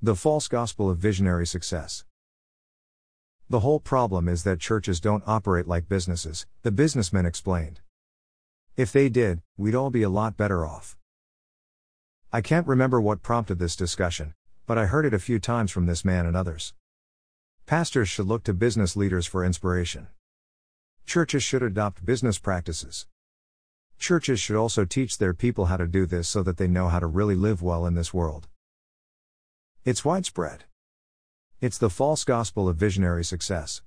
The false gospel of visionary success. The whole problem is that churches don't operate like businesses, the businessman explained. If they did, we'd all be a lot better off. I can't remember what prompted this discussion, but I heard it a few times from this man and others. Pastors should look to business leaders for inspiration. Churches should adopt business practices. Churches should also teach their people how to do this so that they know how to really live well in this world. It's widespread. It's the false gospel of visionary success.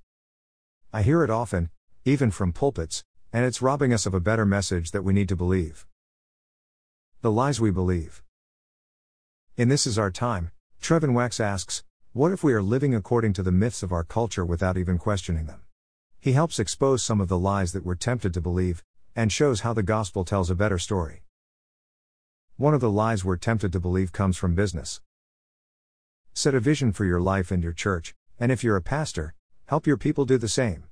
I hear it often, even from pulpits, and it's robbing us of a better message that we need to believe. The lies we believe. In This Is Our Time, Trevin Wax asks, What if we are living according to the myths of our culture without even questioning them? He helps expose some of the lies that we're tempted to believe, and shows how the gospel tells a better story. One of the lies we're tempted to believe comes from business. Set a vision for your life and your church, and if you're a pastor, help your people do the same.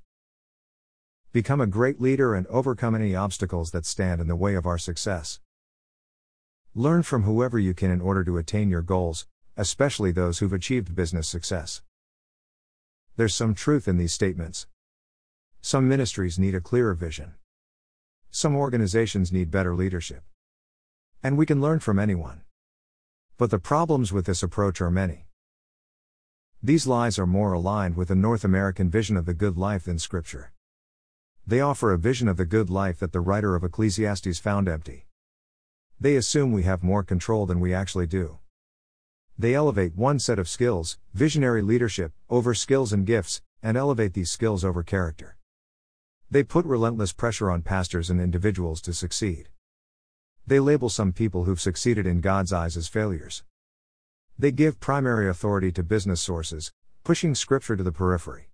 Become a great leader and overcome any obstacles that stand in the way of our success. Learn from whoever you can in order to attain your goals, especially those who've achieved business success. There's some truth in these statements. Some ministries need a clearer vision. Some organizations need better leadership. And we can learn from anyone. But the problems with this approach are many. These lies are more aligned with the North American vision of the good life than Scripture. They offer a vision of the good life that the writer of Ecclesiastes found empty. They assume we have more control than we actually do. They elevate one set of skills, visionary leadership, over skills and gifts, and elevate these skills over character. They put relentless pressure on pastors and individuals to succeed. They label some people who've succeeded in God's eyes as failures. They give primary authority to business sources, pushing Scripture to the periphery.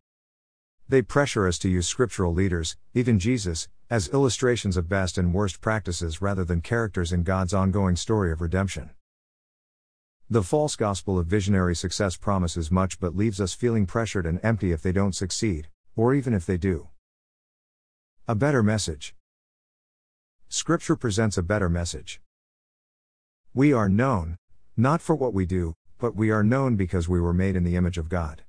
They pressure us to use scriptural leaders, even Jesus, as illustrations of best and worst practices rather than characters in God's ongoing story of redemption. The false gospel of visionary success promises much but leaves us feeling pressured and empty if they don't succeed, or even if they do. A better message. Scripture presents a better message. We are known, not for what we do, but we are known because we were made in the image of God.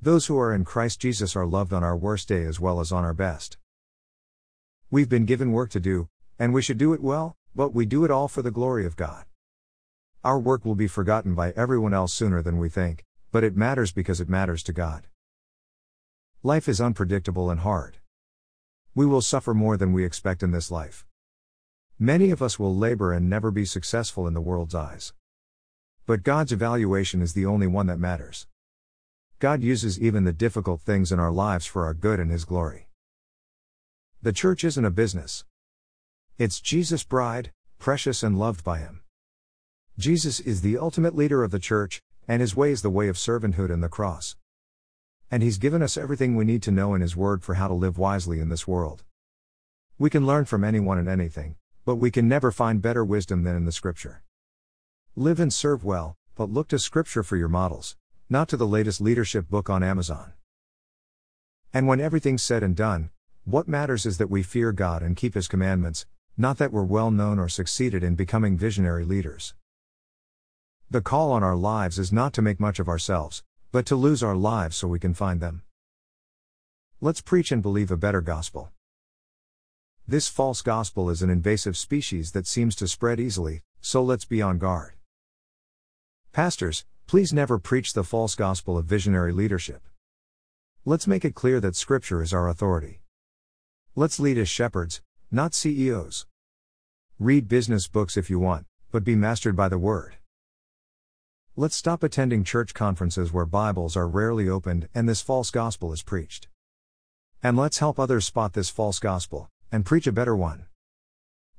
Those who are in Christ Jesus are loved on our worst day as well as on our best. We've been given work to do, and we should do it well, but we do it all for the glory of God. Our work will be forgotten by everyone else sooner than we think, but it matters because it matters to God. Life is unpredictable and hard. We will suffer more than we expect in this life. Many of us will labor and never be successful in the world's eyes. But God's evaluation is the only one that matters. God uses even the difficult things in our lives for our good and His glory. The church isn't a business. It's Jesus' bride, precious and loved by Him. Jesus is the ultimate leader of the church, and His way is the way of servanthood and the cross. And He's given us everything we need to know in His Word for how to live wisely in this world. We can learn from anyone and anything, but we can never find better wisdom than in the Scripture. Live and serve well, but look to Scripture for your models, not to the latest leadership book on Amazon. And when everything's said and done, what matters is that we fear God and keep His commandments, not that we're well known or succeeded in becoming visionary leaders. The call on our lives is not to make much of ourselves, but to lose our lives so we can find them. Let's preach and believe a better gospel. This false gospel is an invasive species that seems to spread easily, so let's be on guard. Pastors, please never preach the false gospel of visionary leadership. Let's make it clear that Scripture is our authority. Let's lead as shepherds, not CEOs. Read business books if you want, but be mastered by the Word. Let's stop attending church conferences where Bibles are rarely opened and this false gospel is preached. And let's help others spot this false gospel and preach a better one.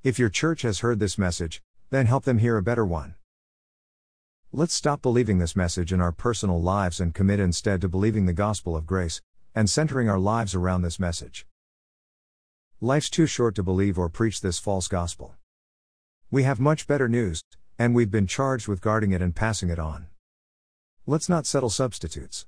If your church has heard this message, then help them hear a better one. Let's stop believing this message in our personal lives and commit instead to believing the gospel of grace, and centering our lives around this message. Life's too short to believe or preach this false gospel. We have much better news, and we've been charged with guarding it and passing it on. Let's not settle substitutes.